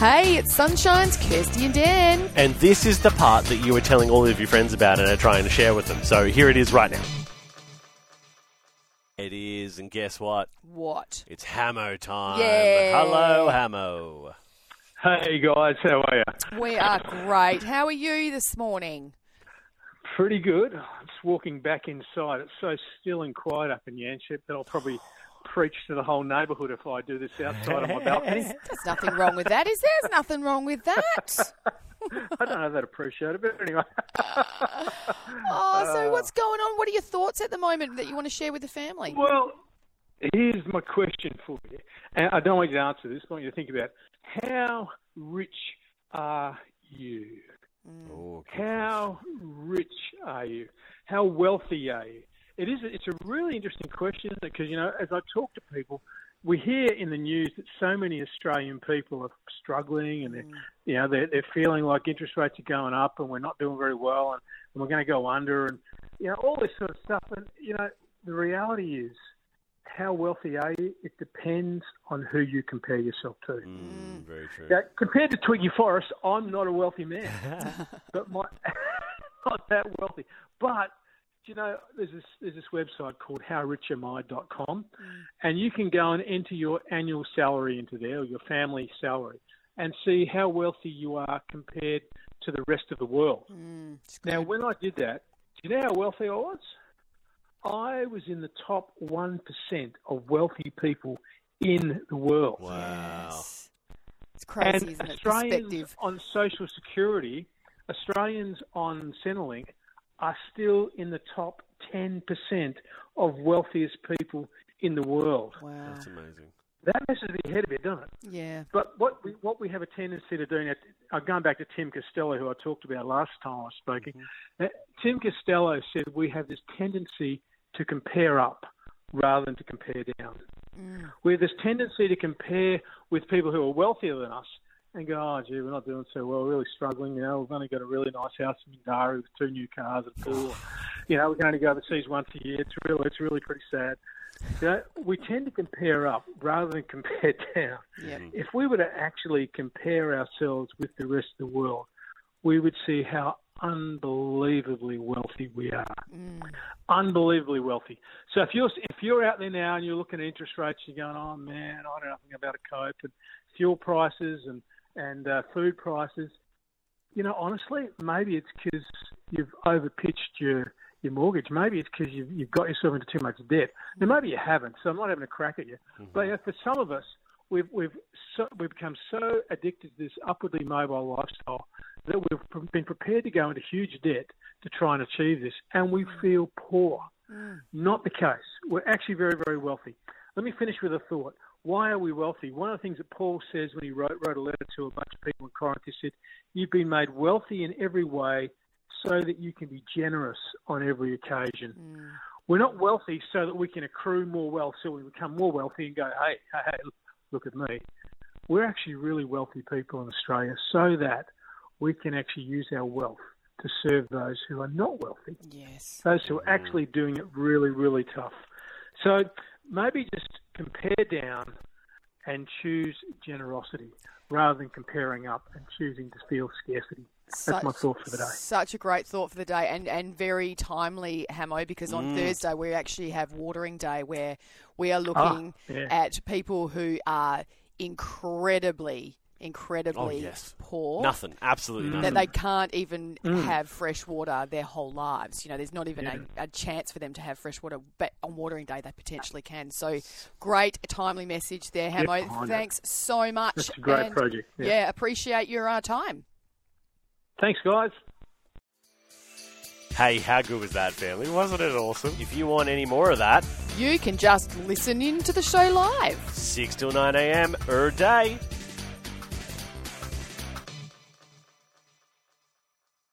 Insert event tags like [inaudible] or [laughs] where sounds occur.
Hey, it's Sonshine's Kirsty and Dan. And this is the part that you were telling all of your friends about and are trying to share with them. So here it is right now. It is, and guess what? What? It's Hamo time. Yeah. Hello, Hamo. Hey guys, how are you? We are great. How are you this morning? Pretty good. I'm just walking back inside. It's so still and quiet up in Yanchep that I'll probably preach to the whole neighbourhood if I do this outside on my balcony. [laughs] There's nothing wrong with that, is there? There's nothing wrong with that. [laughs] I don't know if that appreciate it, but anyway. [laughs] Oh, so uh, what's going on? What are your thoughts at the moment that you want to share with the family? well, here's my question for you. And I don't want you to answer this, I want you to think about how rich are you? Mm. Oh, How rich are you? How wealthy are you? It is. It's a really interesting question because you know, as I talk to people, we hear in the news that so many Australian people are struggling, and they're, you know, they're, they're feeling like interest rates are going up, and we're not doing very well, and, and we're going to go under, and you know, all this sort of stuff. And you know, the reality is, how wealthy are you? It depends on who you compare yourself to. Mm, very true. Now, compared to Twiggy Forrest, I'm not a wealthy man, [laughs] but my [laughs] not that wealthy. But you know, there's this there's this website called HowRichAmI.com, and you can go and enter your annual salary into there, or your family salary, and see how wealthy you are compared to the rest of the world. Mm, Now, when I did that, do you know how wealthy I was? I was in the top one percent of wealthy people in the world. Wow. Yes. It's crazy, and isn't it? Australians on Social Security, Australians on Centrelink are still in the top 10% of wealthiest people in the world. Wow. That's amazing. That messes with your head a bit, doesn't it? Yeah. But what we, what we have a tendency to do now, uh, going back to Tim Costello, who I talked about last time I was speaking, uh, Tim Costello said we have this tendency to compare up rather than to compare down. We have this tendency to compare with people who are wealthier than us and go, oh, gee, we're not doing so well, we're really struggling. You know, we've only got a really nice house in Mindarie with two new cars and a pool. you know, we can only go overseas once a year. It's really, it's really pretty sad. You know, we tend to compare up rather than [laughs] compare down. Yep. If we were to actually compare ourselves with the rest of the world, we would see how unbelievably wealthy we are. Mm. Unbelievably wealthy. So if you're if you're out there now and you're looking at interest rates, you're going, oh man, I don't know nothing about a cope and fuel prices and and uh, food prices. You know, honestly, maybe it's because you've overpitched your your mortgage. Maybe it's because you've, you've got yourself into too much debt. Now, maybe you haven't. So I'm not having a crack at you. Mm-hmm. But you know, for some of us, we've we've so, we've become so addicted to this upwardly mobile lifestyle that we've been prepared to go into huge debt to try and achieve this, and we mm. feel poor. Mm. Not the case. We're actually very very wealthy. Let me finish with a thought. Why are we wealthy? One of the things that Paul says when he wrote, wrote a letter to a bunch of people in Corinth, he said, You've been made wealthy in every way so that you can be generous on every occasion. Mm. We're not wealthy so that we can accrue more wealth, so we become more wealthy and go, hey, hey, hey, look at me. We're actually really wealthy people in Australia so that we can actually use our wealth to serve those who are not wealthy, Yes. those who are actually mm. doing it really, really tough. So maybe just compare down and choose generosity rather than comparing up and choosing to feel scarcity. That's my thought for the day. Such a great thought for the day, and, and very timely, Hamo, because Mm. on Thursday we actually have watering day where we are looking Ah, yeah. at people who are incredibly, incredibly Oh, yes. poor. Nothing. Absolutely nothing. That they can't even Mm. have fresh water their whole lives. You know, there's not even a, a chance for them to have fresh water, but on watering day they potentially can. So, great, timely message there, Hamo. I know. Thanks so much. That's a great and, project, yeah. yeah, appreciate your uh, time. Thanks, guys. Hey, how good was that, family? Wasn't it awesome? If you want any more of that, You can just listen in to the show live. 6 till 9 a.m. er day.